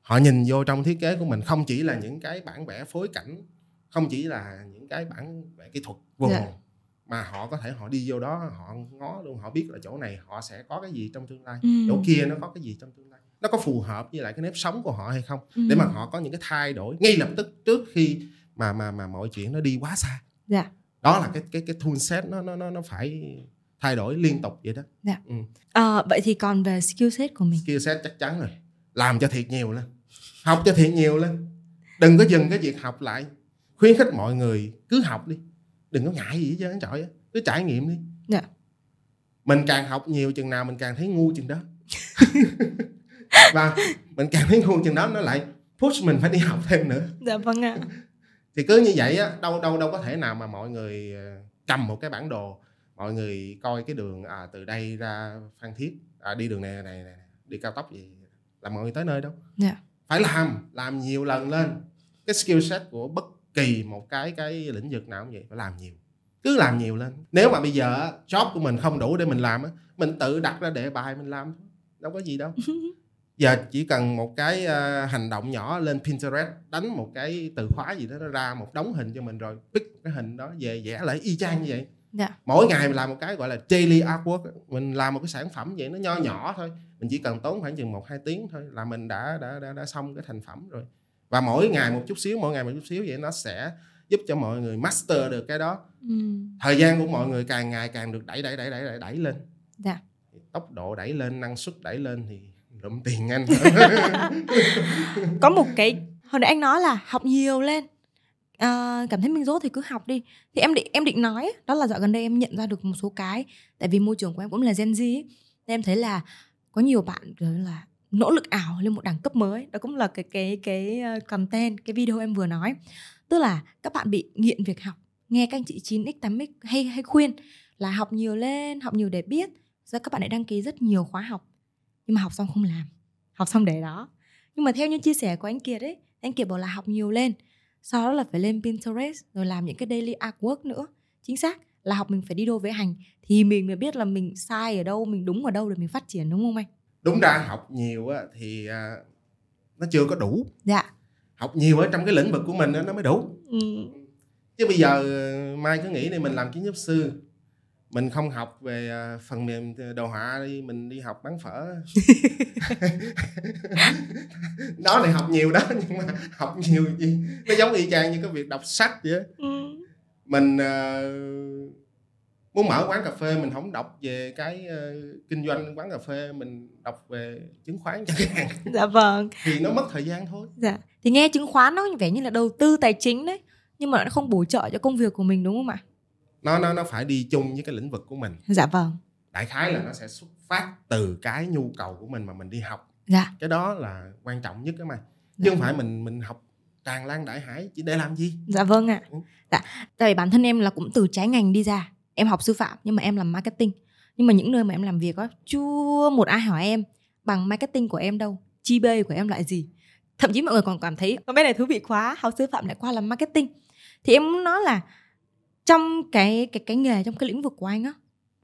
họ nhìn vô trong thiết kế của mình không chỉ là những cái bản vẽ phối cảnh không chỉ là những cái bản vẽ kỹ thuật vô dạ. mà họ có thể họ đi vô đó họ ngó luôn họ biết là chỗ này họ sẽ có cái gì trong tương lai ừ. chỗ kia nó có cái gì trong tương lai nó có phù hợp với lại cái nếp sống của họ hay không ừ. để mà họ có những cái thay đổi ngay lập tức trước khi mà mà mà mọi chuyện nó đi quá xa dạ đó là cái cái cái tool set nó nó nó nó phải thay đổi liên tục vậy đó. Dạ. Ừ. à, vậy thì còn về skill set của mình. Skill set chắc chắn rồi. Làm cho thiệt nhiều lên. Học cho thiệt nhiều lên. Đừng có dừng cái việc học lại. Khuyến khích mọi người cứ học đi. Đừng có ngại gì hết trơn trời cứ trải nghiệm đi. Dạ. mình càng học nhiều chừng nào mình càng thấy ngu chừng đó. Và mình càng thấy ngu chừng đó nó lại push mình phải đi học thêm nữa. Dạ vâng ạ. Thì cứ như vậy á đâu đâu đâu có thể nào mà mọi người ờ, cầm một cái bản đồ mọi người coi cái đường à, từ đây ra phan thiết à, đi đường này này, này đi cao tốc gì là mọi người tới nơi đâu? Yeah. Dạ. phải làm làm nhiều lần lên. Cái skill set của bất kỳ một cái cái lĩnh vực nào cũng vậy phải làm nhiều. Cứ làm nhiều lên. Nếu mà bây giờ job của mình không đủ để mình làm mình tự đặt ra đề bài mình làm đâu có gì đâu. Giờ chỉ cần một cái uh, hành động nhỏ lên Pinterest đánh một cái từ khóa gì đó nó ra một đống hình cho mình rồi pick cái hình đó về vẽ lại y chang như vậy dạ. mỗi ngày mình làm một cái gọi là daily artwork mình làm một cái sản phẩm vậy nó nho nhỏ thôi. Mình chỉ cần tốn khoảng chừng một hai tiếng thôi là mình đã đã đã, đã xong cái thành phẩm rồi. Và mỗi ngày một chút xíu mỗi ngày một chút xíu vậy nó sẽ giúp cho mọi người master được cái đó. Ừ. thời gian của mọi người càng ngày càng được đẩy đẩy đẩy đẩy đẩy, đẩy lên. Dạ. tốc độ đẩy lên năng suất đẩy lên thì lụm tiền anh có một cái hồi nãy anh nói là học nhiều lên à, cảm thấy mình dốt thì cứ học đi. Thì em định em định nói đó là dạo gần đây em nhận ra được một số cái tại vì môi trường của em cũng là Gen Z ấy. nên em thấy là có nhiều bạn là nỗ lực ảo lên một đẳng cấp mới. Đó cũng là cái cái cái ờ, content cái video em vừa nói. Tức là các bạn bị nghiện việc học nghe các anh chị 9x 8x hay hay khuyên là học nhiều lên học nhiều để biết. Rồi các bạn lại đăng ký rất nhiều khóa học nhưng mà học xong không làm học xong để đó. Nhưng mà theo như chia sẻ của anh Kiệt ấy anh Kiệt bảo là học nhiều lên sau đó là phải lên Pinterest rồi làm những cái daily artwork nữa. Chính xác là học mình phải đi đôi với hành thì mình mới biết là mình sai ở đâu mình đúng ở đâu để mình phát triển đúng không anh? Đúng ra học nhiều á thì à, nó chưa có đủ. Dạ. Học nhiều ở trong cái lĩnh vực của mình nó mới đủ. Ừ. chứ bây giờ mai cứ nghĩ này mình làm kiến trúc sư mình không học về à, phần mềm đồ họa đi mình đi học bán phở. Đó này học nhiều đó nhưng mà học nhiều gì nó giống y chang như cái việc đọc sách vậy ừ. mình uh, muốn mở quán cà phê mình không đọc về cái uh, kinh doanh quán cà phê mình đọc về chứng khoán chẳng hạn. Dạ vâng. Thì nó mất thời gian thôi. Dạ. Thì nghe chứng khoán nó vẻ như là đầu tư tài chính đấy nhưng mà nó không bổ trợ cho công việc của mình đúng không ạ nó nó nó phải đi chung với cái lĩnh vực của mình. Dạ vâng. Đại khái là nó sẽ xuất phát từ cái nhu cầu của mình mà mình đi học. Dạ. Cái đó là quan trọng nhất cái mà. Chứ dạ. không phải mình mình học tràn lan đại hải chỉ để làm gì? Dạ vâng ạ. Ừ. dạ tại vì bản thân em là cũng từ trái ngành đi ra. Em học sư phạm nhưng mà em làm marketing. Nhưng mà những nơi mà em làm việc á chưa một ai hỏi em bằng marketing của em đâu chi bê của em lại gì. Thậm chí mọi người còn cảm thấy con bé này thú vị quá học sư phạm lại qua làm marketing. Thì em muốn nói là trong cái cái cái nghề, trong cái lĩnh vực của anh á,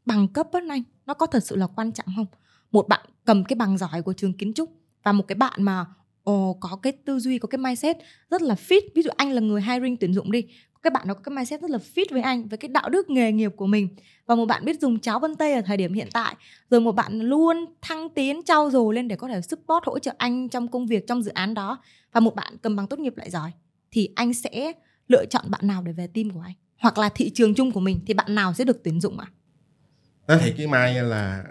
bằng cấp á anh nó có thật sự là quan trọng không? Một bạn cầm cái bằng giỏi của trường kiến trúc và một cái bạn mà, ồ, có cái tư duy, có cái mindset rất là fit. Ví dụ anh là người hiring tuyển dụng đi cái bạn nó có cái mindset rất là fit với anh, với cái đạo đức nghề nghiệp của mình. Và một bạn biết dùng cháo vân tây ở thời điểm hiện tại, rồi một bạn luôn thăng tiến, trau dồi lên để có thể support, hỗ trợ anh trong công việc, trong dự án đó. Và một bạn cầm bằng tốt nghiệp lại giỏi, thì anh sẽ lựa chọn bạn nào để về team của anh? Hoặc là thị trường chung của mình thì bạn nào sẽ được tuyển dụng ạ? À? Nói thiệt cái Mai là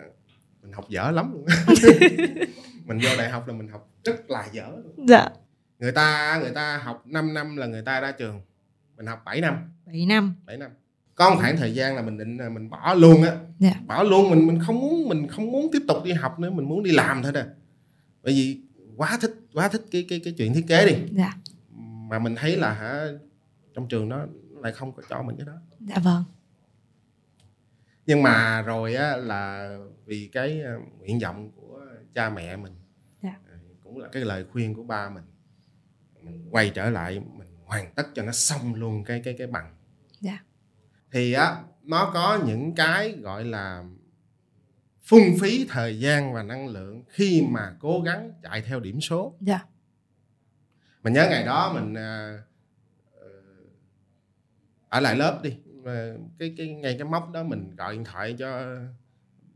mình học dở lắm mình vô đại học là mình học rất là dở. Dạ. Người ta người ta học 5 năm là người ta ra trường. Mình học 7 năm. 7 năm. 7 năm. có một khoảng thời gian là mình định là mình bỏ luôn á Dạ. bỏ luôn mình mình không muốn mình không muốn tiếp tục đi học nữa mình muốn đi làm thôi nè bởi vì quá thích quá thích cái cái cái chuyện thiết kế đi dạ mà mình thấy là hả trong trường nó lại không có cho mình cái đó. Dạ vâng. Nhưng mà rồi á là vì cái ờ, nguyện vọng của cha mẹ mình Dạ. ờ, cũng là cái lời khuyên của ba mình mình quay trở lại mình hoàn tất cho nó xong luôn cái cái cái bằng. Dạ. thì á nó có những cái gọi là phung phí thời gian và năng lượng khi mà cố gắng chạy theo điểm số. Dạ. Mình nhớ ngày đó mình ờ, ở lại lớp đi. Cái cái ngay cái mốc đó mình gọi điện thoại cho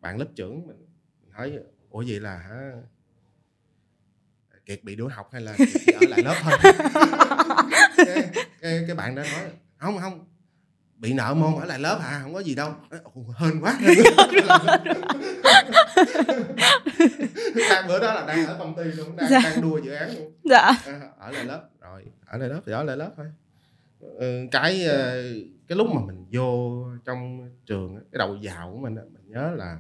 bạn lớp trưởng mình hỏi ủa vậy là hả? Kiệt bị đuổi học hay là Kiệt ở lại lớp thôi? Cái, cái, cái bạn đó nói không không bị nợ môn ở lại lớp hả? Không có gì đâu. "Ồ, hên quá. Đang bữa đó là đang ở công ty luôn đang, Dạ. đang đua dự án luôn. Dạ. À, ở lại lớp rồi ở lại lớp thì ở lại lớp thôi cái ờ, cái lúc mà mình vô trong trường cái đầu vào của mình mình nhớ là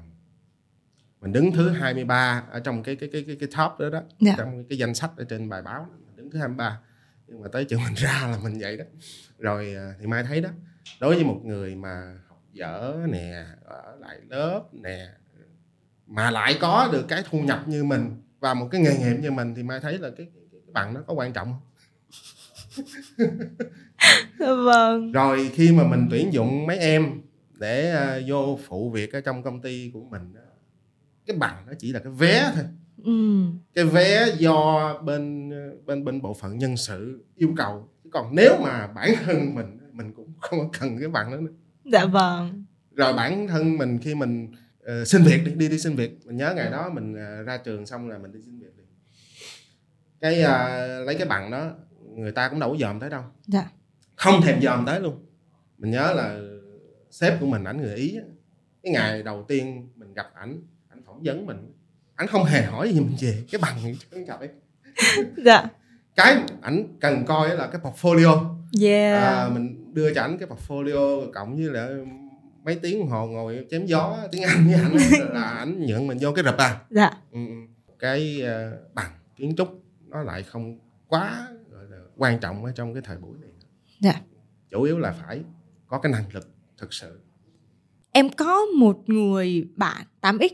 mình đứng thứ 23 ở trong cái cái cái cái, cái top đó đó Dạ. trong cái danh sách ở trên bài báo đứng thứ 23 nhưng mà tới trường mình ra là mình vậy đó. Rồi ờ, thì mai thấy đó đối với một người mà học dở nè ở lại lớp nè mà lại có được cái thu nhập như mình và một cái nghề nghiệp như mình thì mai thấy là cái, cái, cái bằng nó có quan trọng không? dạ vâng. Rồi khi mà mình tuyển dụng mấy em để ờ, vô phụ việc ở trong công ty của mình cái bằng nó chỉ là cái vé thôi. Ừ. Cái vé do bên ờ, bên bên bộ phận nhân sự yêu cầu. Còn nếu mà bản thân mình mình cũng không có cần cái bằng đó nữa. Dạ vâng. Rồi bản thân mình khi mình ờ, xin việc đi đi đi xin việc. Mình nhớ ngày đó mình ờ, ra trường xong là mình đi xin việc đi cái ờ, lấy cái bằng đó người ta cũng đâu có dòm tới đâu. Dạ không thèm dòm tới luôn. Mình nhớ là sếp của mình ảnh người ý á, cái ngày đầu tiên mình gặp ảnh ảnh phỏng vấn mình ảnh không hề hỏi gì mình về cái bằng trơn trọi dạ. Cái ảnh cần coi là cái portfolio. Yeah. À, mình đưa cho ảnh cái portfolio cộng với là mấy tiếng đồng hồ ngồi chém gió tiếng anh với ảnh là ảnh nhận mình vô cái rập à. Dạ. Ừ, ừ. cái ờ, bằng kiến trúc nó lại không quá gọi là quan trọng ở trong cái thời buổi này dạ. Chủ yếu là phải có cái năng lực thực sự. Em có một người bạn 8x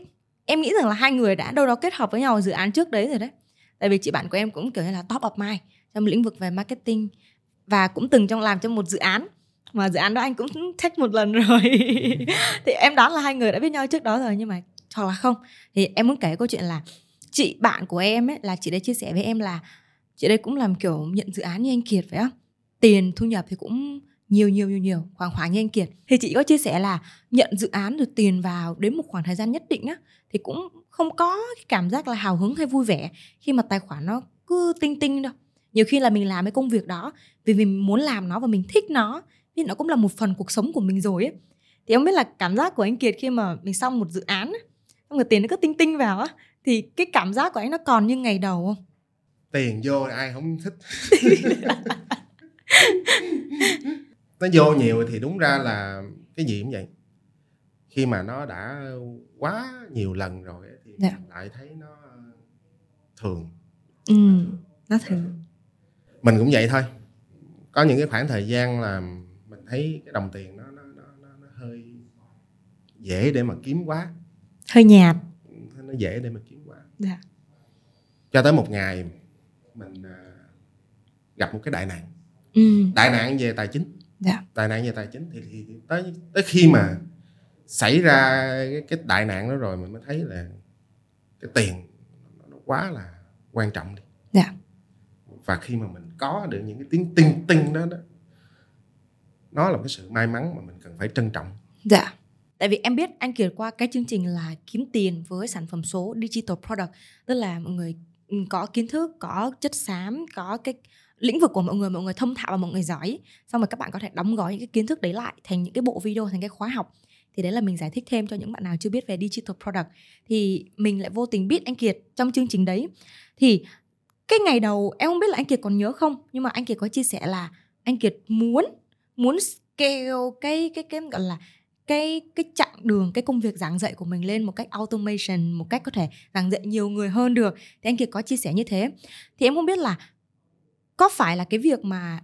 em nghĩ rằng là hai người đã đâu đó kết hợp với nhau dự án trước đấy rồi đấy. Tại vì chị bạn của em cũng kiểu như là top of mind trong lĩnh vực về marketing và cũng từng trong làm trong một dự án. Mà dự án đó anh cũng take một lần rồi. Thì em đoán là hai người đã biết nhau trước đó rồi nhưng mà hoặc là không. Thì em muốn kể câu chuyện là chị bạn của em ấy là chị đấy chia sẻ với em là chị đây cũng làm kiểu nhận dự án như anh Kiệt phải không tiền thu nhập thì cũng nhiều nhiều nhiều nhiều khoảng khoảng như anh Kiệt. Thì chị có chia sẻ là nhận dự án được tiền vào đến một khoảng thời gian nhất định á thì cũng không có cái cảm giác là hào hứng hay vui vẻ khi mà tài khoản nó cứ tinh tinh đâu. Nhiều khi là mình làm cái công việc đó vì mình muốn làm nó và mình thích nó thì nó cũng là một phần cuộc sống của mình rồi ấy. Thì không biết là cảm giác của anh Kiệt khi mà mình xong một dự án xong rồi tiền nó cứ tinh tinh vào á thì cái cảm giác của anh nó còn như ngày đầu không? Tiền vô ai không thích nó vô nhiều thì đúng ra là cái gì cũng vậy. Khi mà nó đã quá nhiều lần rồi thì Dạ. mình lại thấy nó thường. Ừ nó thử mình cũng vậy thôi. Có những cái khoảng thời gian là mình thấy cái đồng tiền nó nó nó, nó, nó hơi dễ để mà kiếm quá. Hơi nhạt. Nó dễ để mà kiếm quá. Dạ. Cho tới một ngày mình à, gặp một cái đại nạn ừ. Đại nạn về tài chính. Dạ. Đại nạn về tài chính thì, thì, thì tới tới khi mà xảy ra cái, cái đại nạn đó rồi mình mới thấy là cái tiền nó quá là quan trọng đi. Dạ. Và khi mà mình có được những cái tiếng tinh tinh đó đó nó là cái sự may mắn mà mình cần phải trân trọng. Dạ. Tại vì em biết anh Kiệt qua cái chương trình là kiếm tiền với sản phẩm số digital product, tức là mọi người ừ, có kiến thức, có chất xám, có cái lĩnh vực của mọi người mọi người thông thạo và mọi người giỏi xong rồi các bạn có thể đóng gói những cái kiến thức đấy lại thành những cái bộ video, thành cái khóa học. Thì đấy là mình giải thích thêm cho những bạn nào chưa biết về digital product. Thì mình lại vô tình biết anh Kiệt trong chương trình đấy. Thì cái ngày đầu, em không biết là anh Kiệt còn nhớ không, nhưng mà anh Kiệt có chia sẻ là anh Kiệt muốn muốn scale cái cái cái gọi là cái cái chặng đường, cái công việc giảng dạy của mình lên một cách automation, một cách có thể giảng dạy nhiều người hơn được. Thì anh kiệt có chia sẻ như thế. Thì em không biết là có phải là cái việc mà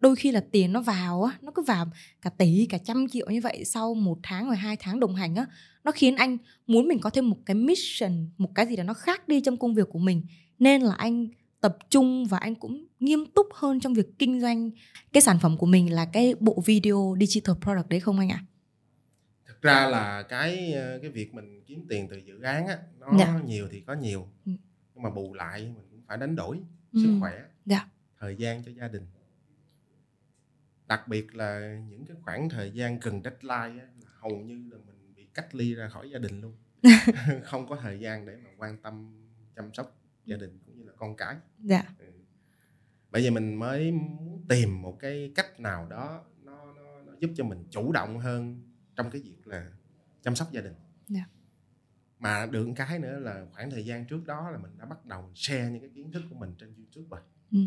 đôi khi là tiền nó vào á nó cứ vào cả tỷ cả trăm triệu như vậy sau một tháng rồi hai tháng đồng hành á nó khiến anh muốn mình có thêm một cái mission một cái gì đó nó khác đi trong công việc của mình nên là anh tập trung và anh cũng nghiêm túc hơn trong việc kinh doanh cái sản phẩm của mình là cái bộ video digital product đấy không anh ạ? À? Thực ra là cái ờ, cái việc mình kiếm tiền từ dự án á nó dạ. nhiều thì có nhiều ừ. nhưng mà bù lại mình cũng phải đánh đổi ừ. sức khỏe, dạ. Thời gian cho gia đình. Đặc biệt là những cái khoảng thời gian gần deadline á, hầu như là mình bị cách ly ra khỏi gia đình luôn. không có thời gian để mà quan tâm chăm sóc gia đình con cái dạ ừ. bởi vì mình mới muốn tìm một cái cách nào đó nó, nó, nó giúp cho mình chủ động hơn trong cái việc là chăm sóc gia đình dạ. mà được cái nữa là khoảng thời gian trước đó là mình đã bắt đầu share những cái kiến thức của mình trên youtube rồi ừ.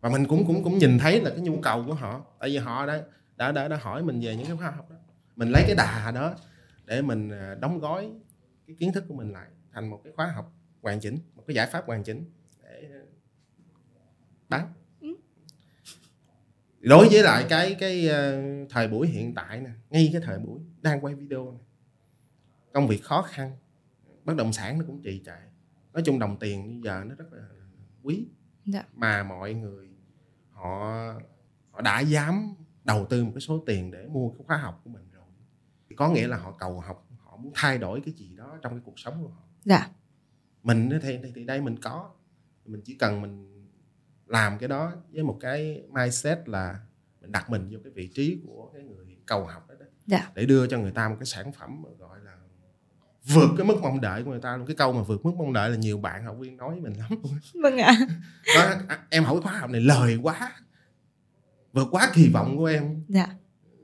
Và mình cũng cũng cũng nhìn thấy là cái nhu cầu của họ. Tại vì họ đã đã đã, đã hỏi mình về những cái khóa học đó. Mình lấy cái đà đó để mình à, đóng gói cái kiến thức của mình lại thành một cái khóa học hoàn chỉnh một cái giải pháp hoàn chỉnh bán. Ừ. đối với lại cái cái uh, thời buổi hiện tại nè ngay cái thời buổi đang quay video này công việc khó khăn bất động sản nó cũng trì trệ. Nói chung đồng tiền bây giờ nó rất là quý. Dạ. mà mọi người họ họ đã dám đầu tư một cái số tiền để mua cái khóa học của mình rồi có nghĩa là họ cầu học họ muốn thay đổi cái gì đó trong cái cuộc sống của họ dạ. mình thì, thì đây mình có mình chỉ cần mình làm cái đó với một cái mindset là mình đặt mình vô cái vị trí của cái người cầu học đó, đó dạ. để đưa cho người ta một cái sản phẩm gọi là vượt cái mức mong đợi của người ta luôn. Cái câu mà vượt mức mong đợi là nhiều bạn học viên nói với mình lắm. Vâng ạ. Đó, à, em hỏi khóa học này lời quá vượt quá kỳ vọng của em. Dạ.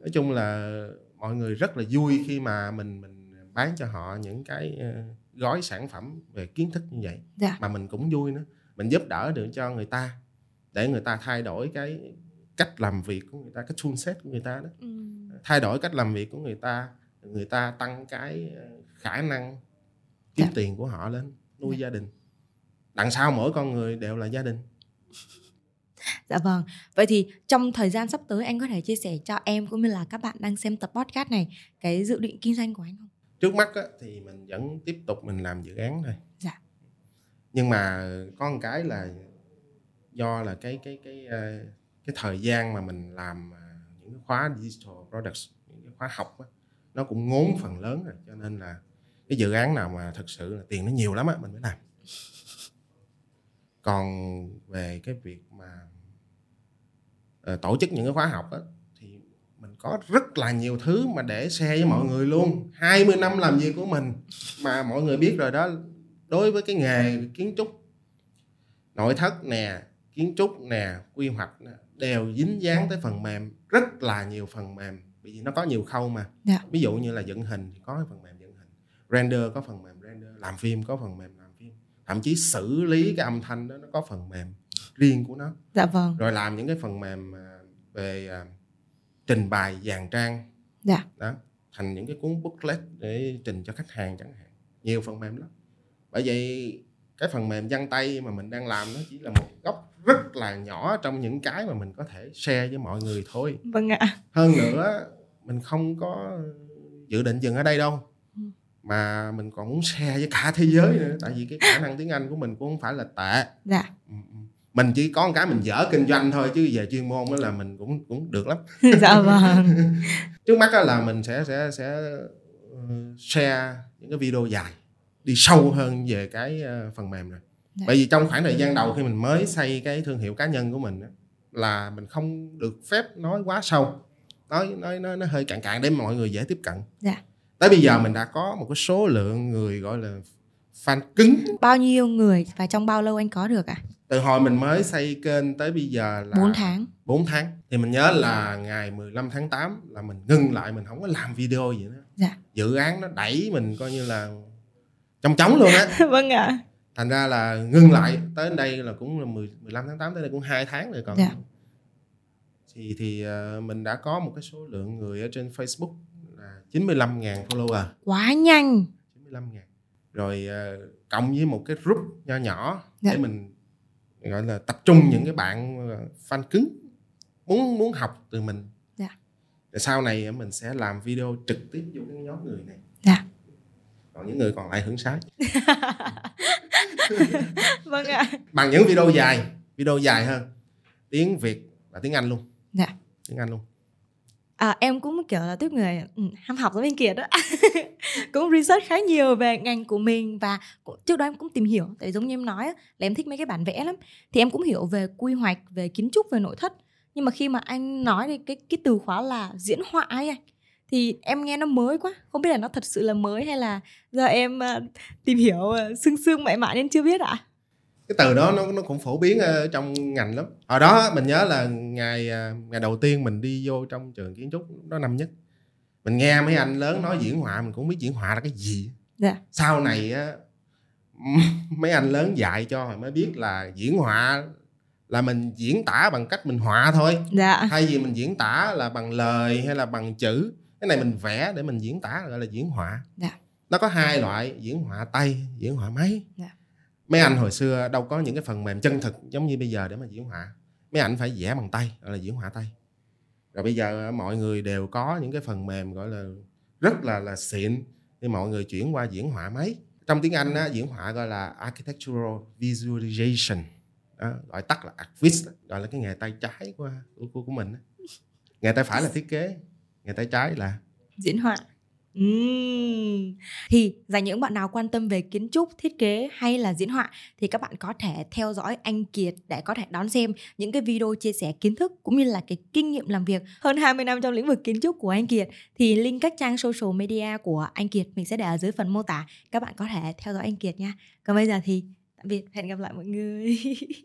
nói chung là mọi người rất là vui khi mà mình mình bán cho họ những cái ờ, gói sản phẩm về kiến thức như vậy. Dạ. mà mình cũng vui nữa. Mình giúp đỡ được cho người ta để người ta thay đổi cái cách làm việc của người ta cái tool set của người ta đó. Ừ. thay đổi cách làm việc của người ta người ta tăng cái ờ, khả năng kiếm dạ. tiền của họ lên nuôi dạ. gia đình đằng sau mỗi con người đều là gia đình Dạ vâng. Vậy thì trong thời gian sắp tới anh có thể chia sẻ cho em cũng như là các bạn đang xem tập podcast này cái dự định kinh doanh của anh không? Trước mắt á, thì mình vẫn tiếp tục mình làm dự án thôi. Dạ. Nhưng mà có một cái là do là cái cái cái ờ, cái thời gian mà mình làm ờ, những cái khóa digital products những cái khóa học á, nó cũng ngốn phần lớn rồi cho nên là cái dự án nào mà thực sự là tiền nó nhiều lắm á mình mới làm còn về cái việc mà uh, tổ chức những cái khóa học á, thì mình có rất là nhiều thứ mà để share với mọi người luôn 20 năm làm việc của mình mà mọi người biết rồi đó đối với cái nghề kiến trúc nội thất nè kiến trúc nè quy hoạch nè, đều dính dáng tới phần mềm rất là nhiều phần mềm vì nó có nhiều khâu mà. Dạ. ví dụ như là dựng hình thì có phần mềm render có phần mềm render làm phim có phần mềm làm phim. Thậm chí xử lý cái âm thanh đó nó có phần mềm riêng của nó. Dạ vâng. Rồi làm những cái phần mềm à, về uh, trình bày dàn trang. Dạ. đó thành những cái cuốn booklet để trình cho khách hàng chẳng hạn. Nhiều phần mềm lắm. Bởi vậy cái phần mềm văn tay mà mình đang làm nó chỉ là một góc rất là nhỏ trong những cái mà mình có thể share với mọi người thôi. Vâng ạ. Hơn nữa mình không có dự định dừng ở đây đâu. Mà mình còn muốn share với cả thế giới nữa tại vì cái khả năng tiếng anh của mình cũng không phải là tệ dạ ừ, ừ. mình chỉ có một cái mình dở kinh doanh thôi chứ về chuyên môn đó là mình cũng cũng được lắm dạ vâng trước mắt là mình sẽ sẽ sẽ ờ, share những cái video dài đi sâu hơn về cái ờ, phần mềm này Dạ. bởi vì trong khoảng thời gian đầu khi mình mới xây cái thương hiệu cá nhân của mình là mình không được phép nói quá sâu nói nói nói nó hơi cạn cạn để mọi người dễ tiếp cận dạ. Tới bây giờ mình đã có một cái số lượng người gọi là fan cứng. Bao nhiêu người và trong bao lâu anh có được à từ hồi mình mới xây kênh tới bây giờ là 4 tháng. 4 tháng. Thì mình nhớ là ngày 15 tháng 8 là mình ngưng lại mình không có làm video gì nữa. Dạ. dự án nó đẩy mình coi như là trong trống luôn á. Vâng ạ. À thành ra là ngưng lại. Tới đây là cũng là 10, 15 tháng 8 tới đây cũng hai tháng rồi còn. Dạ. thì thì uh, mình đã có một cái số lượng người ở trên Facebook 95.000 follower. Quá nhanh. 95 ngàn. Rồi uh, cộng với một cái group nho nhỏ dạ. để mình gọi là tập trung những cái bạn fan cứng muốn muốn học từ mình. Dạ. rồi sau này mình sẽ làm video trực tiếp vô cái nhóm người này. Dạ. còn những người còn lại hưởng sái vâng ạ. Bằng những video dài video dài hơn. Tiếng việt và tiếng anh luôn. Dạ. tiếng anh luôn à, em cũng kiểu là tiếp người ừ, ham học giống bên kia đó. Cũng research khá nhiều về ngành của mình và trước đó em cũng tìm hiểu tại giống như em nói là em thích mấy cái bản vẽ lắm. Thì em cũng hiểu về quy hoạch về kiến trúc về nội thất. Nhưng mà khi mà anh nói thì cái cái từ khóa là diễn họa ấy anh thì em nghe nó mới quá. Không biết là nó thật sự là mới hay là giờ em uh, tìm hiểu uh, sương sương mãi mãi nên chưa biết ạ. à? Cái từ đó nó nó cũng phổ biến ở trong ngành lắm hồi đó mình nhớ là ngày à, ngày đầu tiên mình đi vô trong trường kiến trúc đó năm nhất mình nghe mấy anh lớn nói diễn họa mình cũng biết diễn họa là cái gì dạ. sau này á mấy anh lớn dạy cho rồi mới biết là diễn họa là mình diễn tả bằng cách mình họa thôi dạ. thay vì mình diễn tả là bằng lời hay là bằng chữ cái này mình vẽ để mình diễn tả gọi là diễn họa dạ. nó có hai loại diễn họa tay diễn họa máy dạ mấy anh hồi xưa đâu có những cái phần mềm chân thực giống như bây giờ để mà diễn họa. Mấy anh phải vẽ bằng tay gọi là diễn họa tay. Rồi bây giờ mọi người đều có những cái phần mềm gọi là rất là là xịn thì mọi người chuyển qua diễn họa máy. Trong tiếng anh á, diễn họa gọi là architectural visualization. Đó, gọi tắt là artvis gọi là cái nghề tay trái của của, của mình nghề tay phải là thiết kế nghề tay trái là diễn họa Uhm. Thì dành những bạn nào quan tâm về kiến trúc, thiết kế hay là diễn họa thì các bạn có thể theo dõi anh Kiệt để có thể đón xem những cái video chia sẻ kiến thức cũng như là cái kinh nghiệm làm việc hơn 20 năm trong lĩnh vực kiến trúc của anh Kiệt thì link các trang social media của anh Kiệt mình sẽ để ở dưới phần mô tả. Các bạn có thể theo dõi anh Kiệt nha. Còn bây giờ thì tạm biệt, hẹn gặp lại mọi người.